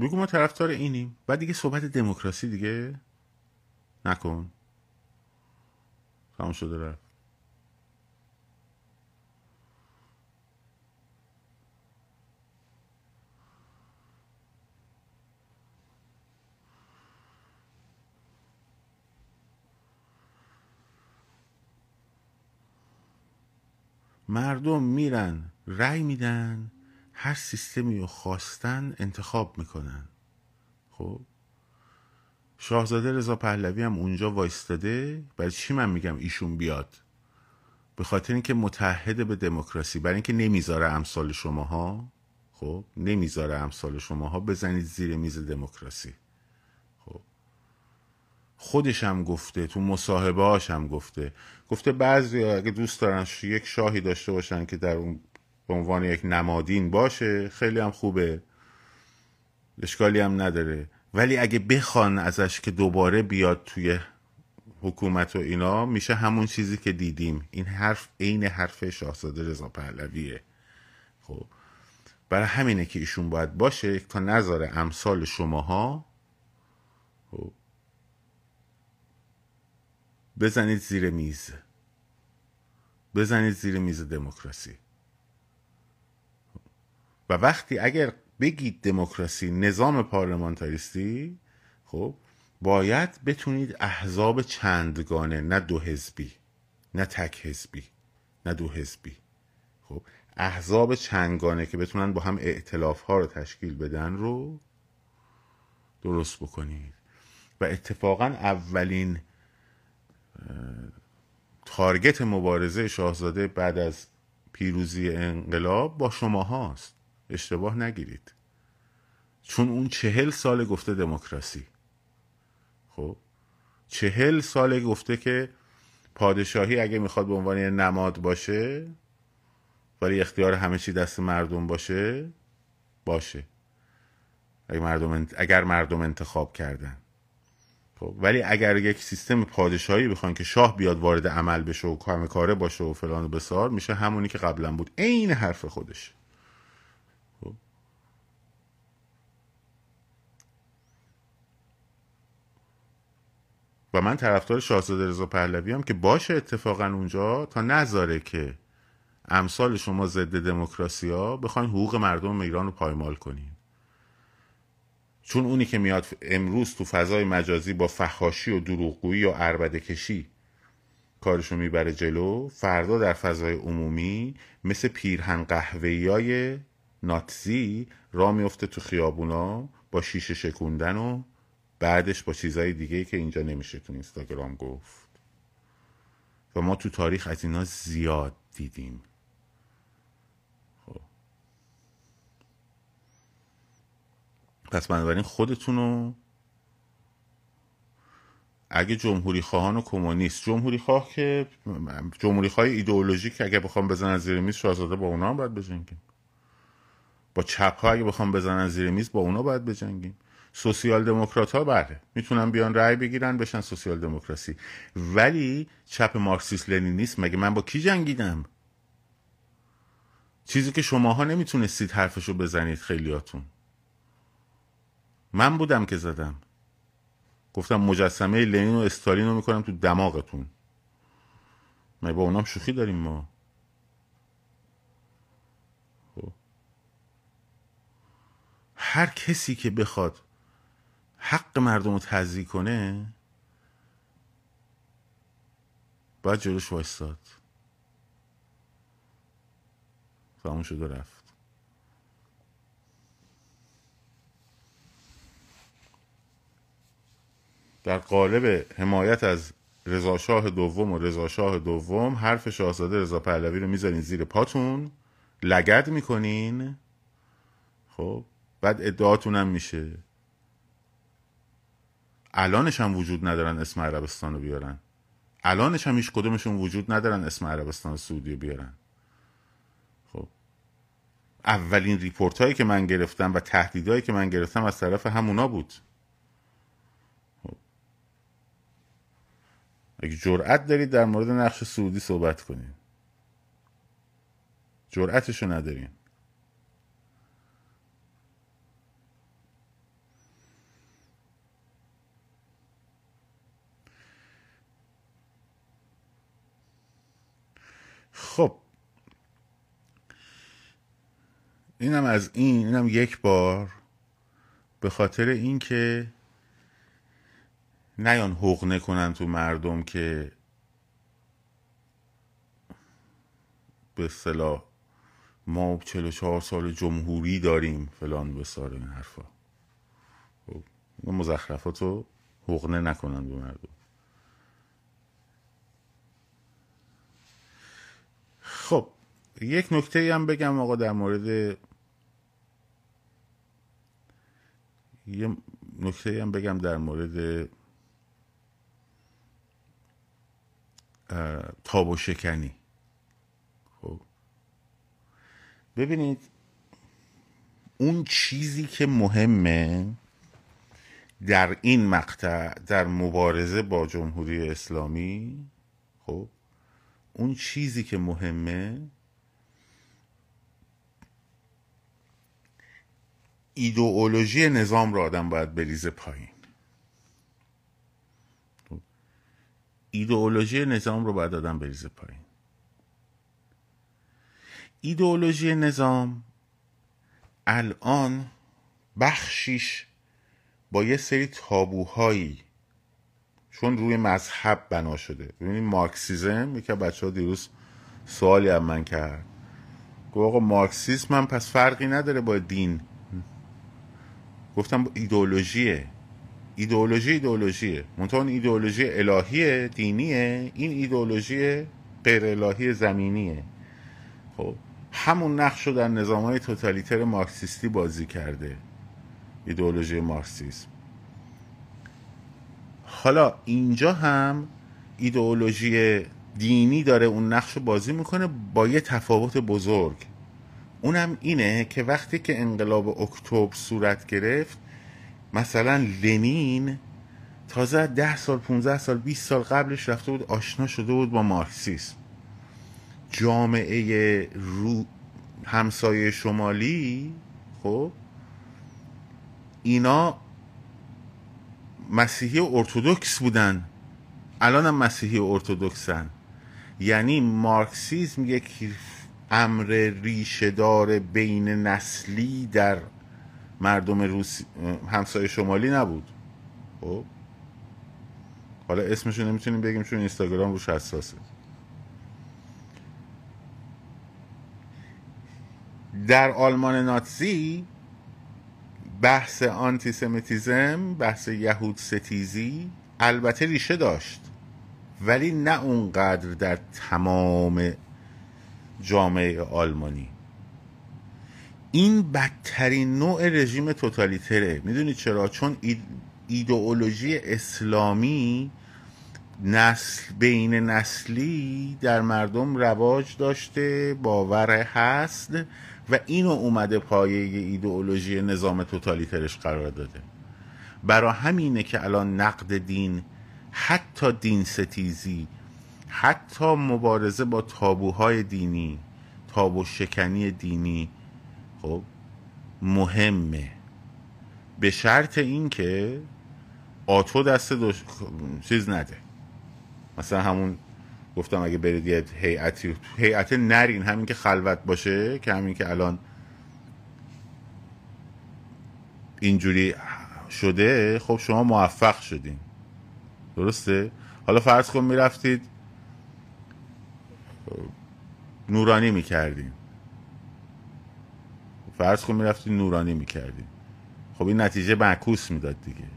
بگو ما طرفدار اینیم. بعد دیگه صحبت دموکراسی دیگه نکن. تمام شده رفت. مردم میرن رأی میدن. هر سیستمی رو خواستن انتخاب می‌کنن. خب؟ شاهزاده رضا پهلوی هم اونجا وایستاده. برای چی من میگم ایشون بیاد؟ به خاطر اینکه متحد به دموکراسی برای اینکه نمی‌ذاره امثال شماها. خب؟ نمی‌ذاره امثال شماها بزنید زیر میز دموکراسی. خب؟ خودش هم گفته تو مصاحبه هم گفته. گفته بعضی اگه دوست دارن یک شاهی داشته باشن که در اون به عنوان یک نمادین باشه خیلی هم خوبه. اشکالی هم نداره. ولی اگه بخوان ازش که دوباره بیاد توی حکومت و اینا میشه همون چیزی که دیدیم. این حرف عین حرف شاهزاده رضا پهلویه. خب. برای همینه که ایشون باید باشه تا نظر امثال شماها. خب. بزنید زیر میز. بزنید زیر میز دموکراسی. و وقتی اگر بگید دموکراسی نظام پارلمانتاریستی خب باید بتونید احزاب چندگانه نه دو حزبی نه تک حزبی نه دو حزبی. خب احزاب چندگانه که بتونن با هم ائتلاف ها رو تشکیل بدن رو درست بکنید. و اتفاقا اولین تارگت مبارزه شاهزاده بعد از پیروزی انقلاب با شما هاست اشتباه نگیرید. چون اون چهل سال گفته دموکراسی. خب چهل سال گفته که پادشاهی اگه می‌خواد به عنوان نماد باشه ولی اختیار همه چی دست مردم باشه باشه. اگر مردم, اگر مردم انتخاب کردن. خب ولی اگر یک سیستم پادشاهی بخوان که شاه بیاد وارد عمل بشه و کار کاره باشه و فلان و بسار میشه همونی که قبلا بود. عین حرف خودش و من طرفدار شاهزاده رضا پهلوی هم که باشه اتفاقا اونجا تا نذاره که امثال شما ضد دموکراسی ها بخواین حقوق مردم ایران رو پایمال کنین. چون اونی که میاد امروز تو فضای مجازی با فخاشی و دروغگویی و عربده کشی کارشو می‌بره جلو فردا در فضای عمومی مثل پیرهن قهوه‌ای های ناتزی را میفته تو خیابونا با شیشه شکوندن و بعدش با چیزهای دیگه که اینجا نمیشه تو اینستاگرام گفت. و ما تو تاریخ از اینا زیاد دیدیم. خب. پس بنابراین خودتونو اگه جمهوری خواهان و کمونیست جمهوری خواه که جمهوری خواه ایدئولوژیک اگه بخوام بزنن زیر میز شاهزاده با اونا هم باید بجنگیم. با چپ ها اگه بخوام بزنن زیر میز با اونا باید بجنگیم. سوسیال دموکرات ها بله. می‌تونن بیان رأی بگیرن بشن سوسیال دموکراسی. ولی چپ مارکسیست لنینیست مگه من با کی جنگیدم؟ چیزی که شماها نمی‌تونستید حرفشو بزنید خیلیاتون. من بودم که زدم. گفتم مجسمه لنین و استالین رو می‌کنم تو دماغتون. ما با اونام شوخی داریم ما؟ خب. هر کسی که بخواد حق مردم رو تضییع کنه باید جلوش وایستاد. تموم شده رفت. در قالب حمایت از رضاشاه دوم و رضاشاه دوم حرف شاهزاده رضا پهلوی رو می‌ذارین زیر پاتون لگد می‌کنین. خب بعد ادعاتون هم میشه. الانش هم وجود ندارن اسم عربستان رو بیارن. الانش هم هیچ کدومشون وجود ندارن اسم عربستان سعودی رو بیارن. خب. اولین ریپورت هایی که من گرفتم و تهدیدهایی که من گرفتم از طرف همونا بود. خب. اگه جرأت دارید در مورد نقش سعودی صحبت کنید جرأتشو ندارین خب. اینم از این اینم یک بار به خاطر اینکه نیان حقنه کنن تو مردم که به صلاح ما 44 سال جمهوری داریم فلان بسار این حرفا. خب مزخرفات رو حقنه نکنن به مردم خب یک نکته هم بگم آقا در مورد یه نکته هم بگم در مورد تاب و شکنی. خب. ببینید اون چیزی که مهمه در این مقطع در مبارزه با جمهوری اسلامی خب اون چیزی که مهمه ایدئولوژی نظام رو آدم باید بریزه پایین. ایدئولوژی نظام رو باید آدم بریزه پایین. ایدئولوژی نظام الان بخشیش با یه سری تابوهایی چون روی مذهب بنا شده. ببینید مارکسیزم یکی بچه ها دیروز سوالی هم من کرد. گفت آقا مارکسیسم هم پس فرقی نداره با دین. گفتم ایدئولوژیه. ایدئولوژی ایدئولوژیه. منتها اون ایدئولوژی الهی دینیه. این ایدئولوژی غیر الهی زمینیه. خب همون نقش رو در نظام های توتالیتر مارکسیستی بازی کرده. ایدئولوژی مارکسیسم. حالا اینجا هم ایدئولوژی دینی داره اون نقش رو بازی می‌کنه با یه تفاوت بزرگ. اونم اینه که وقتی که انقلاب اکتبر صورت گرفت مثلا لنین تازه ده سال 15 سال 20 سال قبلش رفته بود آشنا شده بود با مارکسیسم. جامعه رو همسایه شمالی خب اینا مسیحی ارتودکس بودن. الان هم مسیحی ارتودکسن. یعنی مارکسیزم یک امر ریشهدار بین نسلی در مردم روسی همسایه شمالی نبود. خب؟ حالا اسمشو نمی‌تونیم بگیم چون اینستاگرام روش حساسه. در آلمان ناتزی بحث آنتیسمیتیزم بحث یهود ستیزی البته ریشه داشت. ولی نه اونقدر در تمام جامعه آلمانی. این بدترین نوع رژیم توتالیتره. می‌دونید چرا؟ چون ایدئولوژی اسلامی نسل بین نسلی در مردم رواج داشته باور هست و اینو اومده پایه ایدئولوژی نظام توتالیترش قرار داده. برا همینه که الان نقد دین حتی دین ستیزی حتی مبارزه با تابوهای دینی تابو شکنی دینی خب مهمه. به شرط اینکه آتو دست دوش... چیز نده. مثلا همون گفتم اگه برید یه هیئتی هیئت نرین همین که خلوت باشه که همین که الان اینجوری شده خب شما موفق شدین. درسته؟ حالا فرض کن می‌رفتید نورانی می‌کردین فرض کن می‌رفتید نورانی می‌کردین خب این نتیجه معکوس می‌داد دیگه.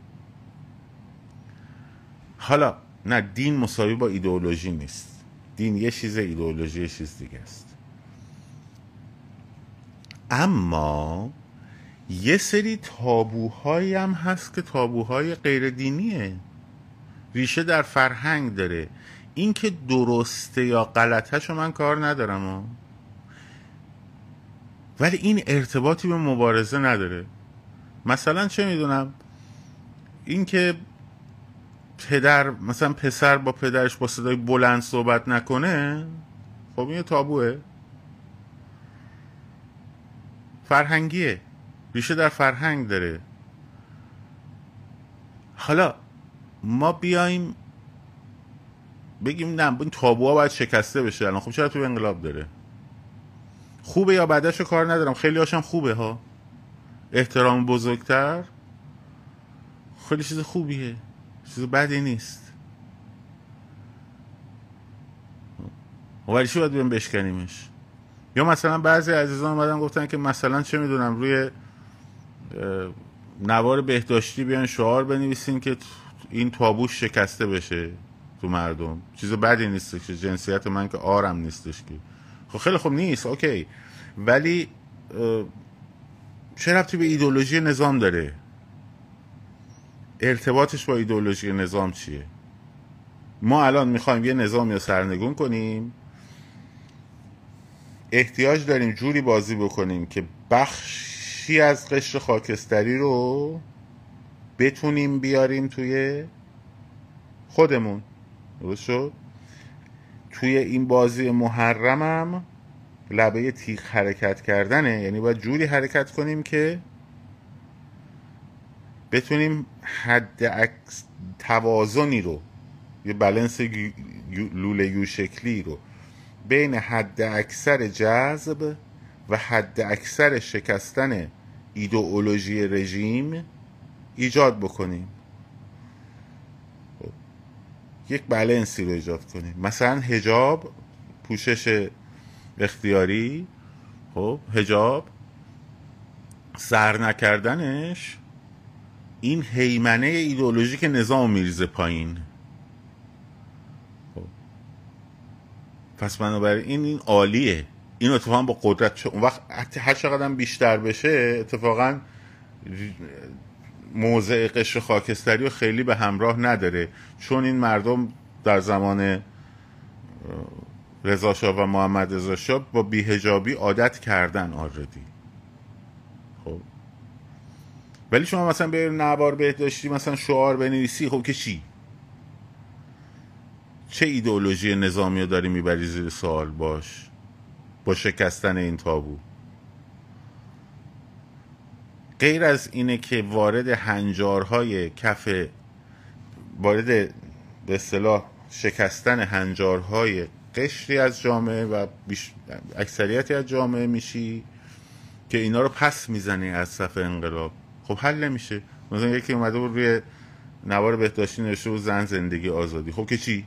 حالا نه دین مساوی با ایدئولوژی نیست. دین یه چیز ایدئولوژی یه چیز دیگه است. اما یه سری تابوهایی هم هست که تابوهای غیر دینیه ریشه در فرهنگ داره. این که درسته یا غلطه من کار ندارم ولی این ارتباطی به مبارزه نداره. مثلا چه می‌دونم؟ این که پدر مثلا پسر با پدرش با صدای بلند صحبت نکنه خب این تابوه. فرهنگیه. ریشه در فرهنگ داره. حالا ما بیایم بگیم نه این تابوها باید شکسته بشه الان. خب چرا تو انقلاب داره؟ خوبه یا بعدش کار ندارم؟ خیلی هاشم خوبه ها. احترام بزرگتر. خیلی چیز خوبیه. چیز بدی نیست. ولی چی باید بیم بشکنیمش؟ یا مثلا بعضی عزیزان اومدن گفتن که مثلا چه می‌دونم روی نوار بهداشتی بیان شعار بنویسین که این تابوش شکسته بشه. تو مردم. چیز بدی نیست که جنسیت من که آرم نیستش که. خب خیلی خوب نیست اوکی. ولی چه ربطی به ایدولوژی نظام داره؟ ارتباطش با ایدولوژی نظام چیه؟ ما الان می‌خوایم یه نظام یا سرنگون کنیم. احتیاج داریم جوری بازی بکنیم که بخشی از قشر خاکستری رو بتونیم بیاریم توی خودمون. درست شد توی این بازی محرمم لبه تیغ حرکت کردنه یعنی باید جوری حرکت کنیم که بتونیم حد توازنی رو یه بلنس لوله یو شکلی رو بین حد اکثر جذب و حد اکثر شکستن ایدئولوژی رژیم ایجاد بکنیم. یک بلنسی رو ایجاد کنیم. مثلا هجاب پوشش اختیاری خب هجاب سر نکردنش این حیمنه ایدئولوژیک نظام میریزه پایین. خب. پس بنابراین این عالیه. این اتفاقا با قدرت اون وقت هر چقدر بیشتر بشه اتفاقا موضع قشر خاکستری رو خیلی به همراه نداره. چون این مردم در زمان رضا و محمد رضا با بیهجابی عادت کردن آردی خب. ولی شما مثلا به نوار بهداشتی مثلا شعار بنویسی خب که چی؟ چه ایدئولوژی نظامی رو داری می‌بری زیر سوال؟ باش. با شکستن این تابو. غیر از اینه که وارد هنجارهای کف وارد به اصطلاح شکستن هنجارهای قشری از جامعه و اکثریتی از جامعه میشی که اینا رو پس می‌زنی از صف انقلاب. خب حل نمیشه. مثلا یکی اومده بود روی نوار بهداشتی نوشته بود زن زندگی آزادی. خب که چی؟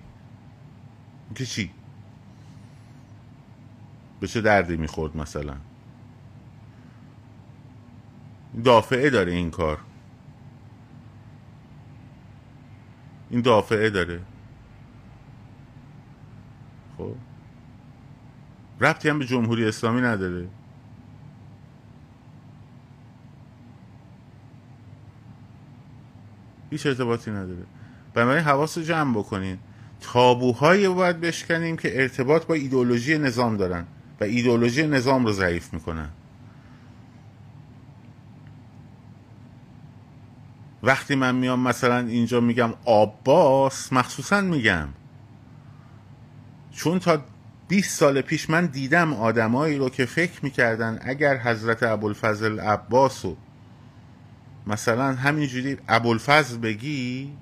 که چی؟ به چه دردی می‌خورد مثلا؟ دافعه داره این کار. این دافعه داره. خب. ربطی هم به جمهوری اسلامی نداره. هیچ ارتباطی نداره. بنابراین حواس رو جمع بکنین. تابوهایی باید بشکنیم که ارتباط با ایدولوژی نظام دارن و ایدولوژی نظام رو ضعیف می‌کنن. وقتی من میام مثلا اینجا میگم آباس مخصوصا میگم. چون تا 20 سال پیش من دیدم آدمایی رو که فکر می‌کردن اگر حضرت ابوالفضل عباس و مثلا همینجوری ابوالفضل بگی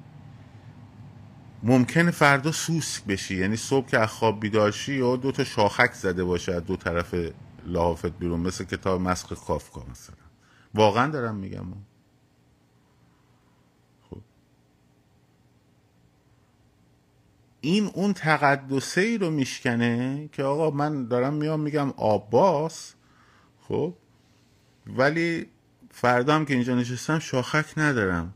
ممکن فردا سوسک بشی. یعنی صبح که از خواب بیدارشی و دو تا شاخک زده باشه دو طرف لحافت بیرون مثل کتاب مسخ کافکا مثلا. واقعا دارم میگم. این اون تقدسه ای رو میشکنه که آقا من دارم میام میگم آباس خب؟ ولی فردا هم که اینجا نشستم شاخک ندارم.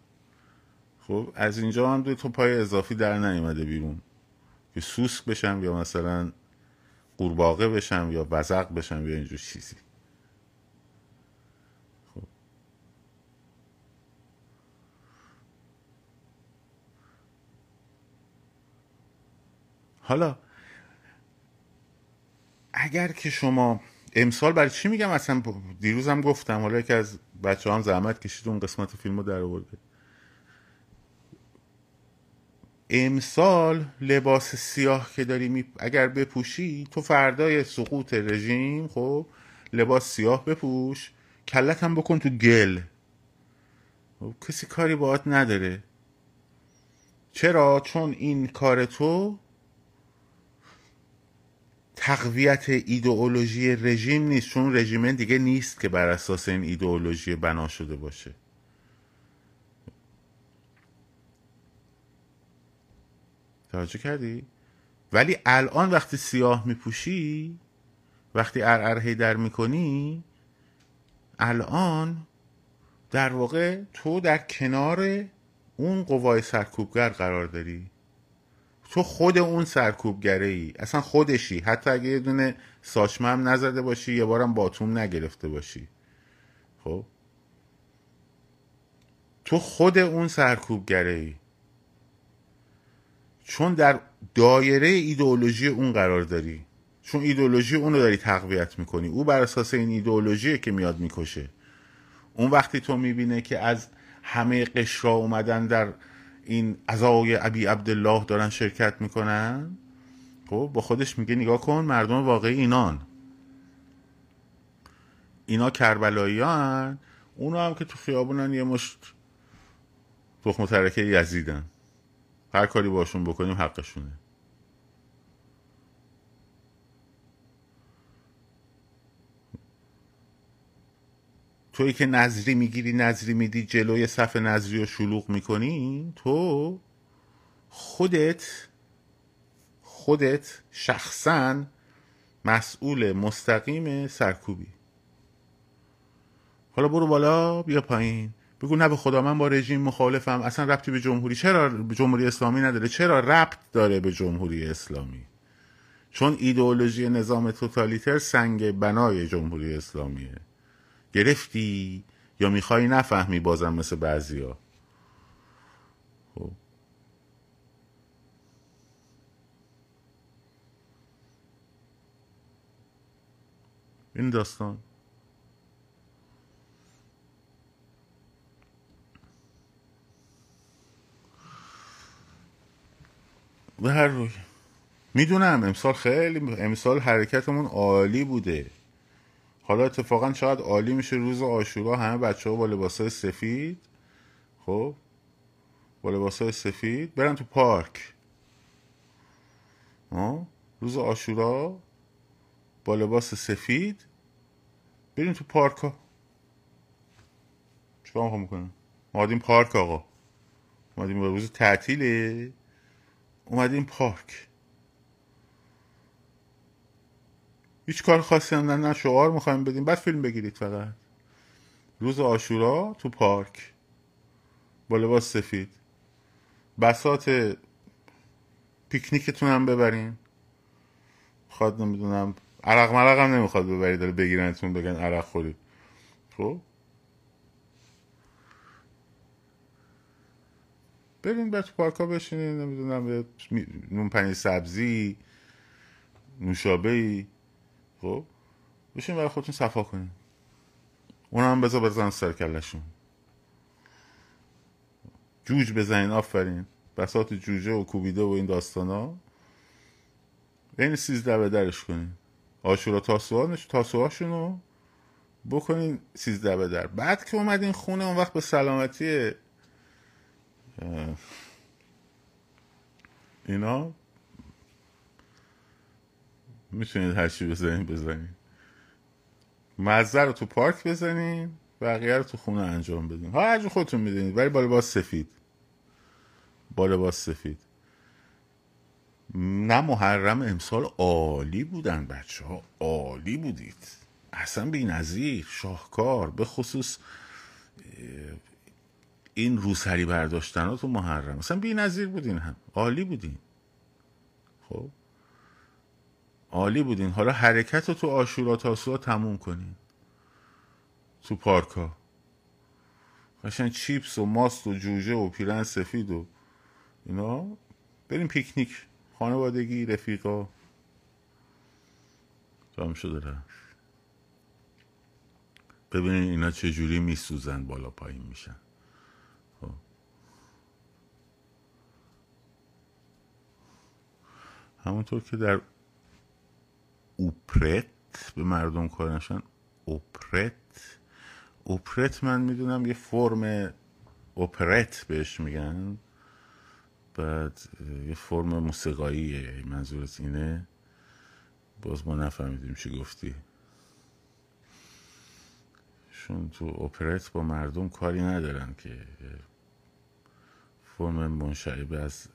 خب؟ از اینجا هم دو تا پای اضافی در نیومده بیرون. که سوسک بشم یا مثلا قورباغه بشم یا بزق بشم یا اینجور چیزی. حالا اگر که شما امسال برای چی میگم؟ اصلا دیروزم گفتم حالا که از بچه هم زحمت کشید اون قسمت فیلم رو در آورده امسال لباس سیاه که داری می... اگر بپوشی تو فردای سقوط رژیم خب لباس سیاه بپوش کلت هم بکن تو گل. خب، کسی کاری باهات نداره. چرا؟ چون این کار تو تقویت ایدئولوژی رژیم نیست چون رژیم دیگه نیست که بر اساس این ایدئولوژی بنا شده باشه توجه کردی؟ ولی الان وقتی سیاه میپوشی وقتی ارعر هیدر می‌کنی الان در واقع تو در کنار اون قوای سرکوبگر قرار داری تو خود اون سرکوبگره ای اصلا خودشی. حتی اگه یه دونه ساچمه هم نزده باشی یه بارم باتوم نگرفته باشی. خب؟ تو خود اون سرکوبگره ای چون در دایره ایدئولوژی اون قرار داری. چون ایدئولوژی اون رو داری تقویت می‌کنی. او بر اساس این ایدئولوژی که میاد می‌کشه. اون وقتی تو می‌بینه که از همه قشرا اومدن در این ازای ابی عبدالله دارن شرکت می‌کنن؟ خب با خودش میگه نگاه کن مردم واقعی اینان. اینا کربلایی هن اونا هم که تو خیابونن یه مشت تخم ترکه یزیدن. هر کاری باشون بکنیم حقشونه. تویی که نظری می‌گیری نظری میدی جلوی صف نظری رو شلوغ می‌کنی تو خودت خودت شخصا مسئول مستقیم سرکوبی. حالا برو بالا بیا پایین. بگو نه به خدا من با رژیم مخالفم. اصلا ربطی به جمهوری چرا به جمهوری اسلامی نداره؟ چرا ربط داره به جمهوری اسلامی؟ چون ایدئولوژی نظام توتالیتر سنگ بنای جمهوری اسلامیه. گرفتی یا می‌خوای نفهمی بازم مثل بعضیا؟ خب. این داستان. به هر روی. می‌دونم امسال خیلی امسال حرکتمون عالی بوده. حالا اتفاقا شاید عالی میشه روز آشورا همه بچه ها با لباس های سفید. خب؟ با لباس های سفید. برن تو پارک. آه؟ روز آشورا با لباس سفید. بریم تو پارک ها. چیکار می‌خوام می‌کنم اومدیم پارک آقا. اومدیم روز تعطیله. اومدیم پارک. هیچ کار خاصی هم نه, شعار می‌خوایم بدیم. بعد فیلم بگیرید فقط. روز آشورا تو پارک. با لباس سفید. بسات پیکنیکتون هم ببرین. خواد نمی‌دونم. عرق مرق هم نمی‌خواد ببرید. داره بگیرنتون بگن عرق خورید. خب؟ برین بعد تو پارک ها بشینین. نمی‌دونم نون پنیر سبزی نوشابه ای خب؟ بشین برای خودتون صفا کنین. اونا هم بذار بزن سر کلشون جوج بزنین آفرین. بسات جوجه و کوبیده و این داستان ها این سیزده به درش کنین. آشورا تاسوهاشون تاسوهاشون بکنین سیزده به در. بعد که اومدین خونه اون وقت به سلامتی اینا می‌تونید هرچی بزنین بزنین. مزه رو تو پارک بزنین بقیه رو تو خونه انجام بدین. ها هرجور خودتون می‌دونید ولی با لباس سفید. با لباس سفید. نه محرم امسال عالی بودن بچه ها عالی بودید. اصلا بی نظیر شاهکار. به خصوص این روسری برداشتن ها تو محرم. اصلا بی نظیر بودین هم. عالی بودین. خب؟ عالی بودین. حالا حرکت رو تو آشورا تاسوها تموم کنین. تو پارکا. قشنگ چیپس و ماست و جوجه و پیرن سفید و اینا. بریم پیکنیک. خانوادگی رفیقا. تمام شده رفت. ببینین اینا چجوری میسوزن بالا پایین میشن. خب. همونطور که در اوپرت به مردم کار نشن اوپرت. اوپرت من می‌دونم یه فرم اوپرت بهش میگن. بعد یه فرم موسیقاییه. منظورت اینه؟ باز ما نفهمیدیم چی گفتی. شون تو اپرت با مردم کاری ندارن که فرم منشعب از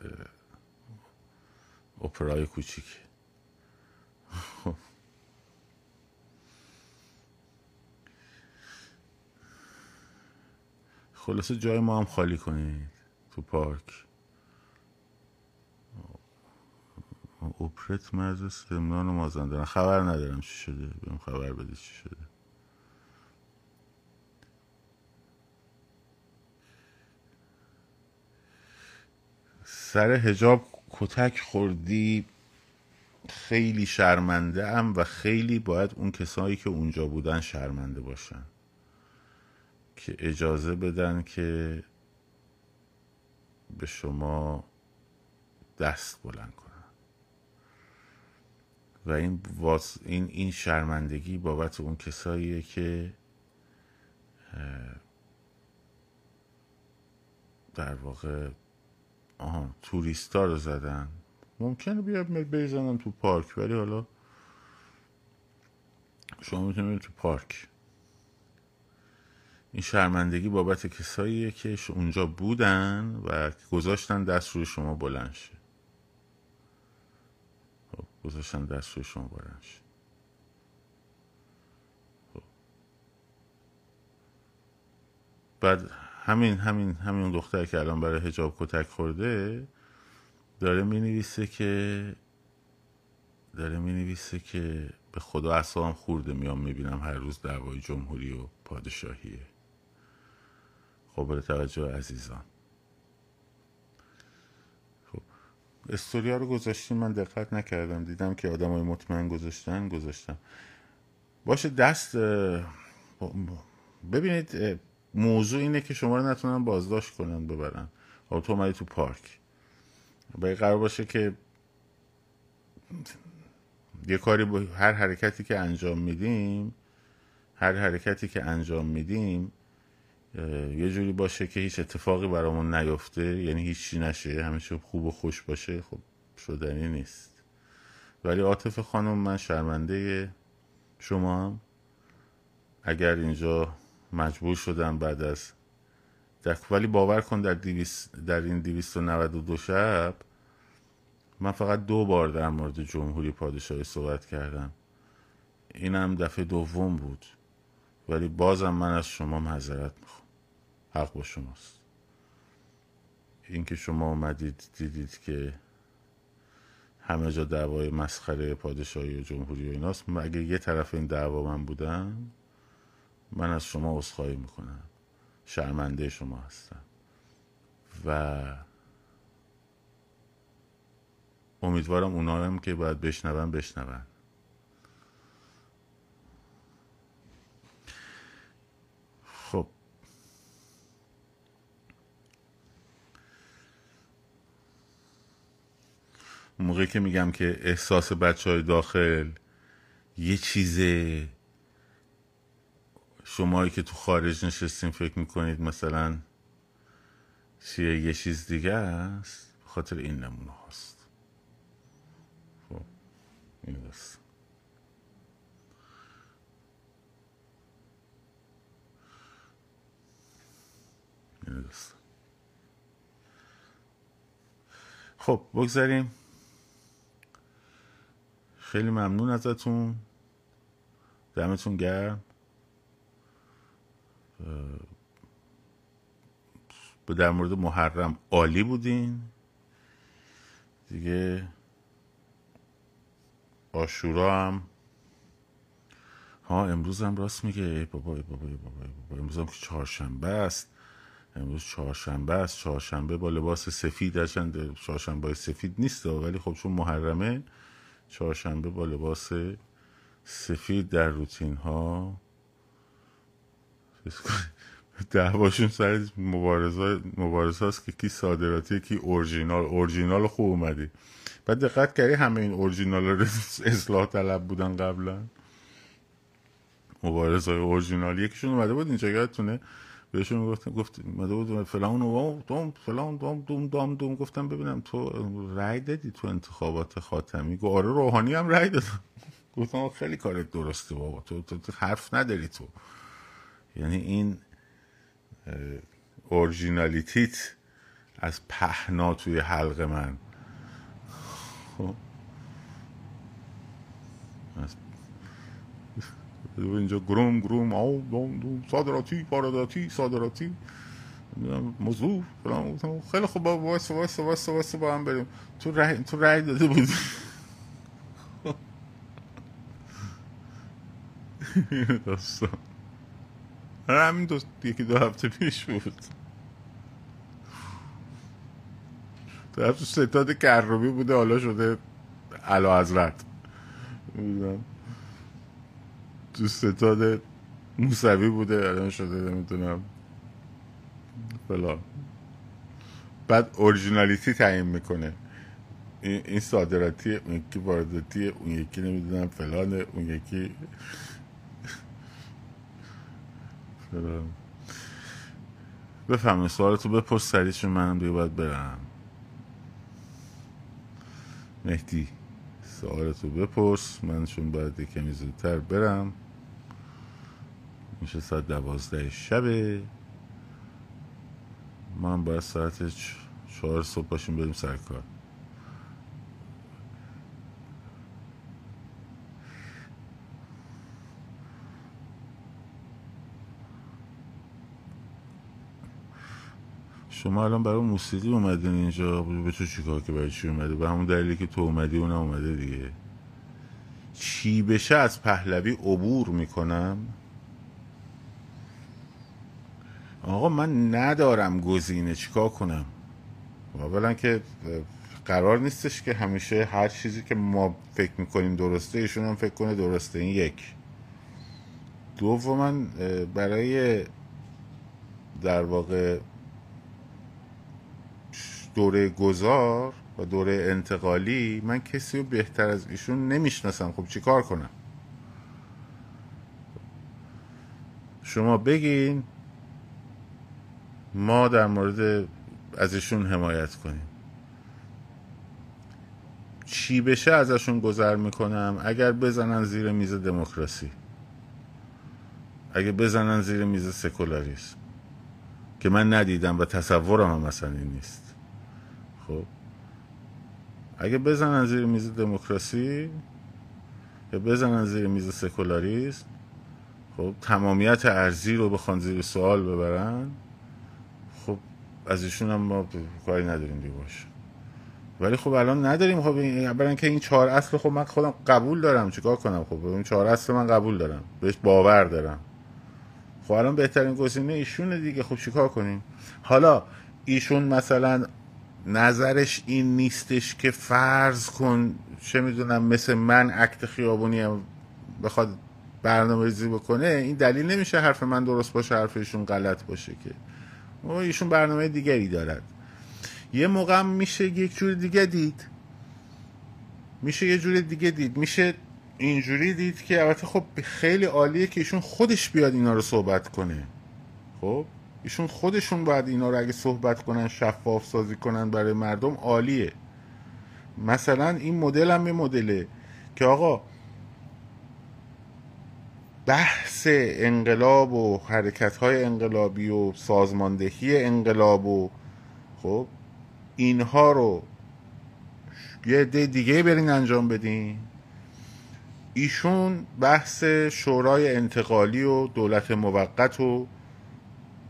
اپرای کوچیک خلاصه جای ما هم خالی کنید تو پارک. اپرت مرز سمنان و مازندران. خبر ندارم چی شده. بهم خبر بده چی شده. سر هجاب کتک خوردی. خیلی شرمنده ام و خیلی باید اون کسایی که اونجا بودن شرمنده باشن. که اجازه بدن که به شما دست بلند کنن. و این, این, این شرمندگی بابت اون کساییه که در واقع آها توریستا رو زدن. ممکنه بیاد بریزنم تو پارک ولی حالا شما می‌تونید تو پارک. این شرمندگی بابت کساییه که اونجا بودن و گذاشتن دست روی شما بلند شه. خب، گذاشتن دست روی شما بلند شه. خب. بعد همین همین همین دختر که الان برای هجاب کتک خورده داره می نویسه که داره می نویسه که به خدا اصلا خورده میام می‌بینم هر روز دعوای جمهوری و پادشاهیه. قابل توجه عزیزان. خب استوریا رو گذاشتیم من دقت نکردم. دیدم که آدم های مطمئن گذاشتن گذاشتم. باشه دست ببینید موضوع اینه که شما رو نتونن بازداشت کنن ببرن تو اومدی تو پارک. باید قرار باشه که یه کاری با هر حرکتی که انجام میدیم هر حرکتی که انجام میدیم یه جوری باشه که هیچ اتفاقی برامون نیفته یعنی هیچی نشه همیشه خوب و خوش باشه خب شدنی نیست. ولی عاطف خانم من شرمنده شما هم اگر اینجا مجبور شدم بعد از ولی باور کن در, در این دیویست و نود و دو شب من فقط دو بار در مورد جمهوری پادشاهی صحبت کردم. اینم دفعه دوم بود. ولی بازم من از شما معذرت می‌خوام. حق با شماست. اینکه شما اومدید دیدید که همه جا دعوای مسخره پادشاهی و جمهوری و ایناست. اگه یه طرف این دعوا من بودم من از شما عذرخواهی می‌کنم. شرمنده شما هستم. و امیدوارم اونا هم که باید بشنون بشنون. خب. موقعی که میگم که احساس بچه های داخل یه چیزه شمایی که تو خارج نشستیم فکر می‌کنید مثلا چیه یه چیز دیگه است؟ خاطر این نمونه هست خب این دست این دست خب بگذاریم. خیلی ممنون ازتون. دمتون گرم. در مورد محرم عالی بودین. دیگه آشورا هم ها امروز هم راست میگه. ای بابا ای بابا ای بابا, ای بابا. امروز هم که چهارشنبه است. امروز چهارشنبه است. چهارشنبه با لباس سفید هرچند چهارشنبه سفید نیست ولی خب چون محرمه چهارشنبه با لباس سفید در روتین ها دعواشون سر مبارزه مبارزه هست که کی صادراتی کی اورجینال. اورجینال خوب اومدی. بعد دقت کردی همه این اورجینال رو اصلاح طلب بودن قبلا؟ مبارزه های اورجینال یکیشون اومده بود اینجا یادتونه؟ بهشون گفت گفت اومده بود فلان و دوم فلان دوم دوم دوم دوم گفتم ببینم تو رأی دادی تو انتخابات خاتمی؟ گفت آره روحانی هم رأی دادم. گفتم خیلی کارت درسته بابا. تو, تو, تو حرف نداری تو. یعنی این اورجینالیتیت از پهنا توی حلق من. خب. اینجا گروم گروم آو صادراتی وارداتی صادراتی. موضوع خیلی خوب با وایس وایس وایس وایس با هم بریم. تو رای تو رای داده بودی. داستان. همین دو یکی دو هفته پیش بود. طرف تو ستاد کروبی بوده حالا شده علا حضرت. تو ستاد موسوی بوده الان شده نمی‌تونم فلان. بعد اورجینالیتی تعیین می‌کنه. این صادراتی اون یکی وارداتی اون یکی نمی‌دونم فلانه اون یکی فلان بفهمه سوالتو بپرس سریعشون منم دیگه باید برم. مهدی سوالتو بپرس من چون باید کمی زودتر برم. میشه ساعت دوازده شبه. من باید ساعت چهار صبح باشیم بریم سر کار. شما الان برای موسیقی اومدین اینجا؟ به تو چیکار که برای چی اومده به همون دلیلی که تو اومدی اونم اومده دیگه. چی بشه؟ از پهلوی عبور می‌کنم. آقا من ندارم گزینه. چیکار کنم؟ اولا که قرار نیستش که همیشه هر چیزی که ما فکر می‌کنیم درسته ایشون هم فکر کنه درسته. این یک. دوما برای در واقع دوره گذار و دوره انتقالی من کسی رو بهتر از ایشون نمی‌شناسم. خب چیکار کنم؟ شما بگین ما در مورد از ایشون حمایت کنیم. چی بشه ازشون گذر می‌کنم؟ اگر بزنن زیر میز دموکراسی. اگه بزنن زیر میز سکولاریسم. که من ندیدم و تصورم هم مثلا این نیست. خب. اگه بزنن زیر میز دموکراسی یا بزنن زیر میز سکولاریسم خب تمامیت ارزی رو بخوان زیر سوال ببرن خب از ایشون هم ما کاری نداریم دیگه باشه. ولی خب الان نداریم. خب برای که این چهار اصل خب من خودم قبول دارم. چیکار کنم؟ خب این چهار اصل من قبول دارم. بهش باور دارم. خب الان بهترین گزینه ایشونه دیگه. خب چیکار کنیم؟ حالا ایشون مثلا نظرش این نیستش که فرض کن چه می‌دونم مثل من عکت خیابونی هم بخواد برنامه ریزی بکنه این دلیل نمیشه حرف من درست باشه حرف ایشون غلط باشه که. ایشون برنامه دیگری دارد. یه موقع میشه یک جور دیگه دید. میشه یه جور دیگه دید. میشه اینجوری دید که البته خب خیلی عالیه که ایشون خودش بیاد اینا رو صحبت کنه. خب؟ ایشون خودشون باید اینا رو اگه صحبت کنن شفاف سازی کنن برای مردم عالیه. مثلا این مدل هم یه مدله که آقا بحث انقلاب و حرکت های انقلابی و سازماندهی انقلاب و خب اینها رو یه ده دیگه برین انجام بدین. ایشون بحث شورای انتقالی و دولت موقت و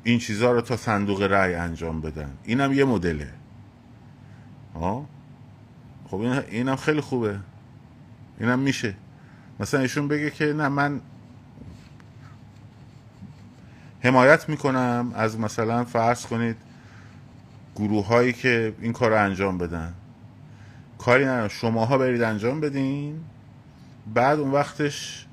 این چیزها رو تا صندوق رأی انجام بدن. اینم یه مدله. ها خب این اینم خیلی خوبه. اینم میشه. مثلا ایشون بگه که نه من حمایت می‌کنم از مثلا فرض کنید گروه هایی که این کار رو انجام بدن. کاری نه شماها برید انجام بدین. بعد اون وقتش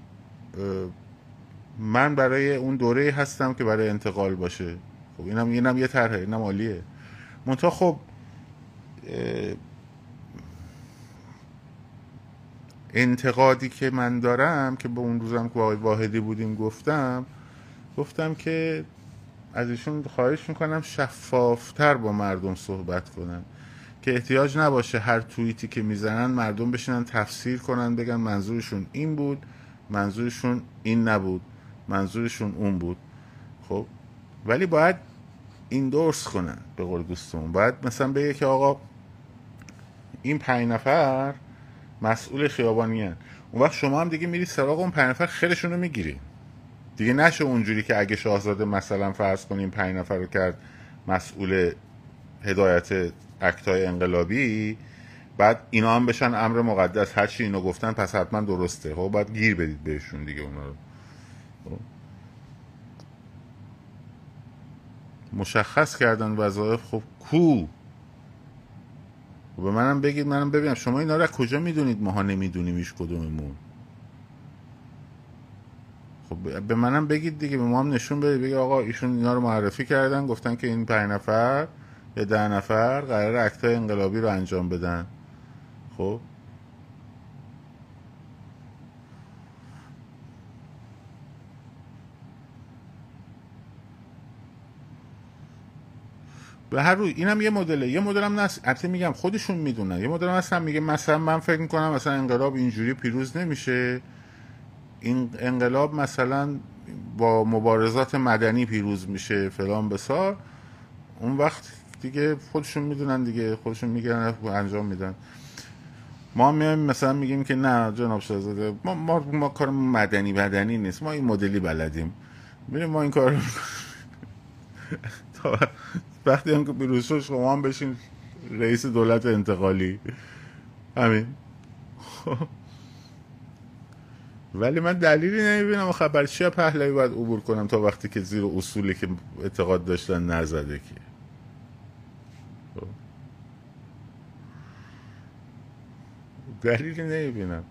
من برای اون دوره هستم که برای انتقال باشه. خب اینم اینم یه طرحه اینم عالیه. منتها خب انتقادی که من دارم که به اون روزم که آقای واحدی بودیم گفتم گفتم که از ایشون خواهش می‌کنم شفافتر با مردم صحبت کنن. که احتیاج نباشه هر توییتی که می‌زنن مردم بشینن تفسیر کنن بگن منظورشون این بود منظورشون این نبود. منظورشون اون بود. خب ولی باید این دورس کنن به قول دوستمون. باید مثلا بگه که آقا این پنج نفر مسئول خیابانی هن. اون وقت شما هم دیگه میری سراغ اون پنج نفر خیرشون رو می‌گیری. دیگه نشه اونجوری که اگه شاهزاده مثلا فرض کنیم پنج نفر رو کرد مسئول هدایت اکتای انقلابی بعد اینا هم بشن امر مقدس. هر چی اینو گفتن پس حتما درسته. خب باید گیر بدید بهشون دیگه اونا رو. مشخص کردن وظایف خب کو؟ خب به منم بگید منم ببینم. شما اینا رو کجا می‌دونید؟ ماها نمی‌دونیم ایش کدوممون. خب به منم بگید دیگه به ما هم نشون بدید. بگید آقا ایشون اینا رو معرفی کردن گفتن که این پنج نفر یا ده نفر قرار اکتای انقلابی رو انجام بدن. خب؟ به هر روی اینم یه مدله. یه مدل هم نست البته میگم خودشون می‌دونن. یه مدل هستم میگه مثلا من فکر می‌کنم مثلا انقلاب اینجوری پیروز نمیشه. این انقلاب مثلا با مبارزات مدنی پیروز میشه فلان بسار. اون وقت دیگه خودشون می‌دونن دیگه خودشون میگن انجام میدن. ما میایم مثلا میگیم که نه جناب شاهزاده ما, ما, ما کار مدنی بدنی نیست. ما این مدلی بلدیم. میریم ما این کار تا وقتی هم که پیروز شد شما هم بشین رئیس دولت انتقالی. همین. ولی من دلیلی نمی‌بینم. خبر چیه پهلوی باید عبور کنم تا وقتی که زیر اصولی که اعتقاد داشتن نزده که؟ دلیلی نمی‌بینم.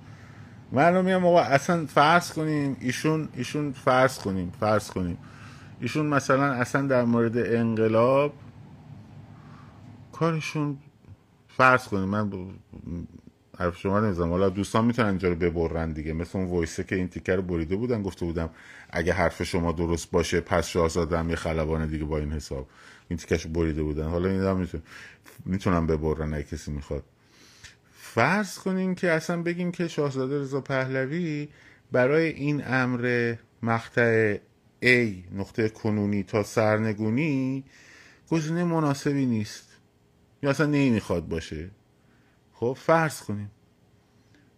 من میام آقا اصلا فرض کنیم ایشون ایشون فرض کنیم فرض کنیم. ایشون مثلا اصلا در مورد انقلاب کارشون فرض کنیم من حرف شما نمیزم حالا دوستان می‌تونن اینجا رو ببرن دیگه. مثل اون وایسه که این تیکر بریده بودن گفته بودم اگه حرف شما درست باشه پس شاهزاده هم یه خلبانه دیگه با این حساب. این تیکش بریده بودن. حالا این هم می‌تونم ببرن اگه کسی می‌خواد. فرض کنیم که اصلا بگیم که شاهزاده رضا پهلوی برای این امر مقطع A نقطه کنونی تا سرنگونی گزینه مناسبی نیست. یا اصلا نمی‌خواد باشه. خب فرض کنیم.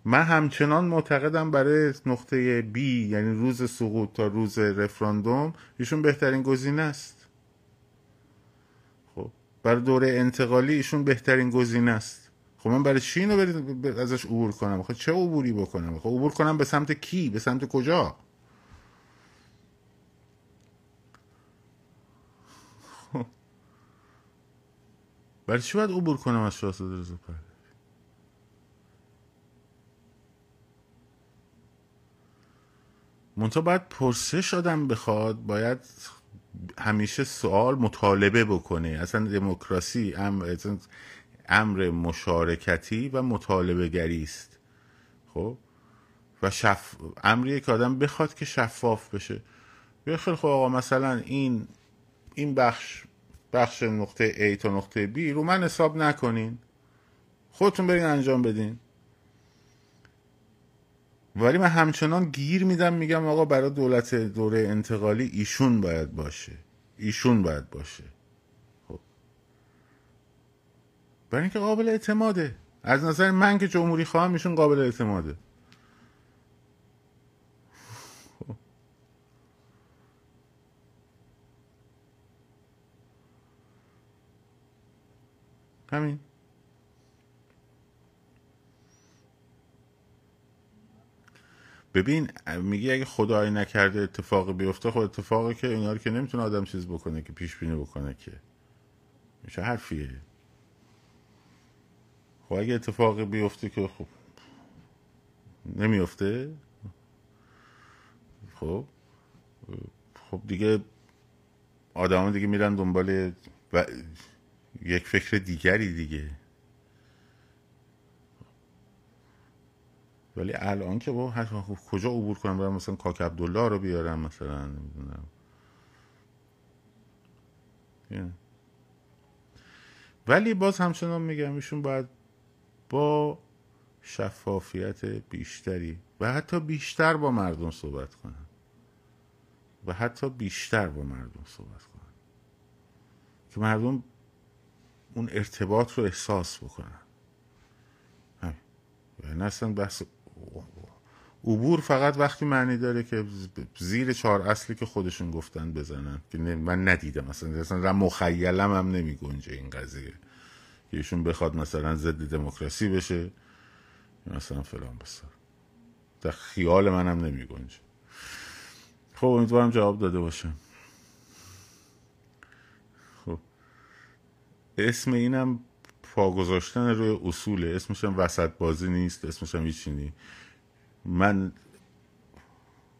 من همچنان معتقدم برای نقطه B یعنی روز سقوط تا روز رفراندوم ایشون بهترین گزینه است. خب برای دوره انتقالی ایشون بهترین گزینه است. خب من برای چی اینو ازش عبور کنم؟ خب چه عبوری بکنم؟ خب عبور کنم به سمت کی؟ به سمت کجا؟ برای چی باید عبور کنم از شاهزاده رضا پهلوی؟ منتها باید پرسش آدم بخواد باید همیشه سوال مطالبه بکنه. اصلا دموکراسی امر مشارکتی و مطالبه گری است. خب؟ و شف... امریه که آدم بخواد که شفاف بشه. بیا خیلی خب آقا مثلا این این بخش بخش نقطه A تا نقطه B رو من حساب نکنین. خودتون برین انجام بدین. ولی من همچنان گیر میدم میگم آقا برای دولت دوره انتقالی ایشون باید باشه. ایشون باید باشه. خب. برای اینکه قابل اعتماده. از نظر من که جمهوری خواهم ایشون قابل اعتماده. همین. ببین میگی اگه خدای نکرده اتفاقی بیفته خب اتفاقی که اینا رو که نمی‌تونه آدم چیز بکنه که پیش بینی بکنه که. میشه حرفیه. خب اگه اتفاقی بیفته که خب نمیفته؟ خب خب دیگه آدم دیگه میرن دنبال یک فکر دیگری دیگه. ولی الان که با کجا عبور کنم؟ برم مثلا کاک عبدالله رو بیارم مثلا نمی‌دونم. ولی باز همچنان میگم ایشون باید با شفافیت بیشتری و حتی بیشتر با مردم صحبت کنن. و حتی بیشتر با مردم صحبت کنن. که مردم اون ارتباط رو احساس بکنن. یعنی اصلا بحث عبور فقط وقتی معنی داره که زیر چهار اصلی که خودشون گفتن بزنن. که من ندیدم اصلا. اصلا مخیلم هم نمی گنجه این قضیه. که ایشون بخواد مثلا ضد دموکراسی بشه. مثلا فلان بسار. در خیال منم نمی گنجه. خب امیدوارم جواب داده باشم. اسم اینم پا گذاشتن روی اصوله. اسمش هم وسط بازی نیست اسمش هم هیچی من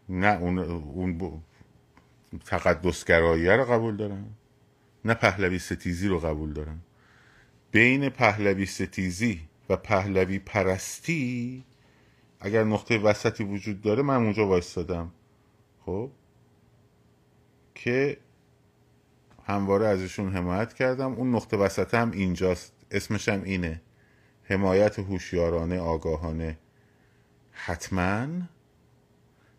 نه اون, اون تقدسگرایی رو قبول دارم. نه پهلوی ستیزی رو قبول دارم. بین پهلوی ستیزی و پهلوی پرستی اگر نقطه وسطی وجود داره من اونجا وایستادم. خب؟ که همواره ازشون حمایت کردم. اون نقطه وسط هم اینجاست. اسمش هم اینه. حمایت هوشیارانه آگاهانه. حتما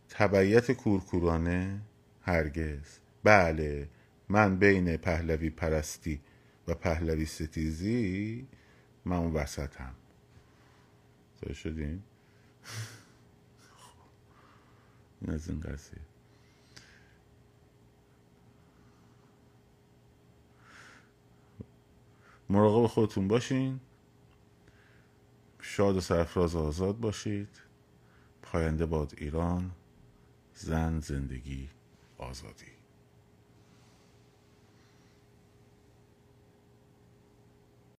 تبعیت کورکورانه هرگز. بله من بین پهلوی پرستی و پهلوی ستیزی من اون وسط هم شدیم از این قضیه. مراقب خودتون باشین. شاد و سرفراز آزاد باشید. پاینده باد ایران زن زندگی آزادی.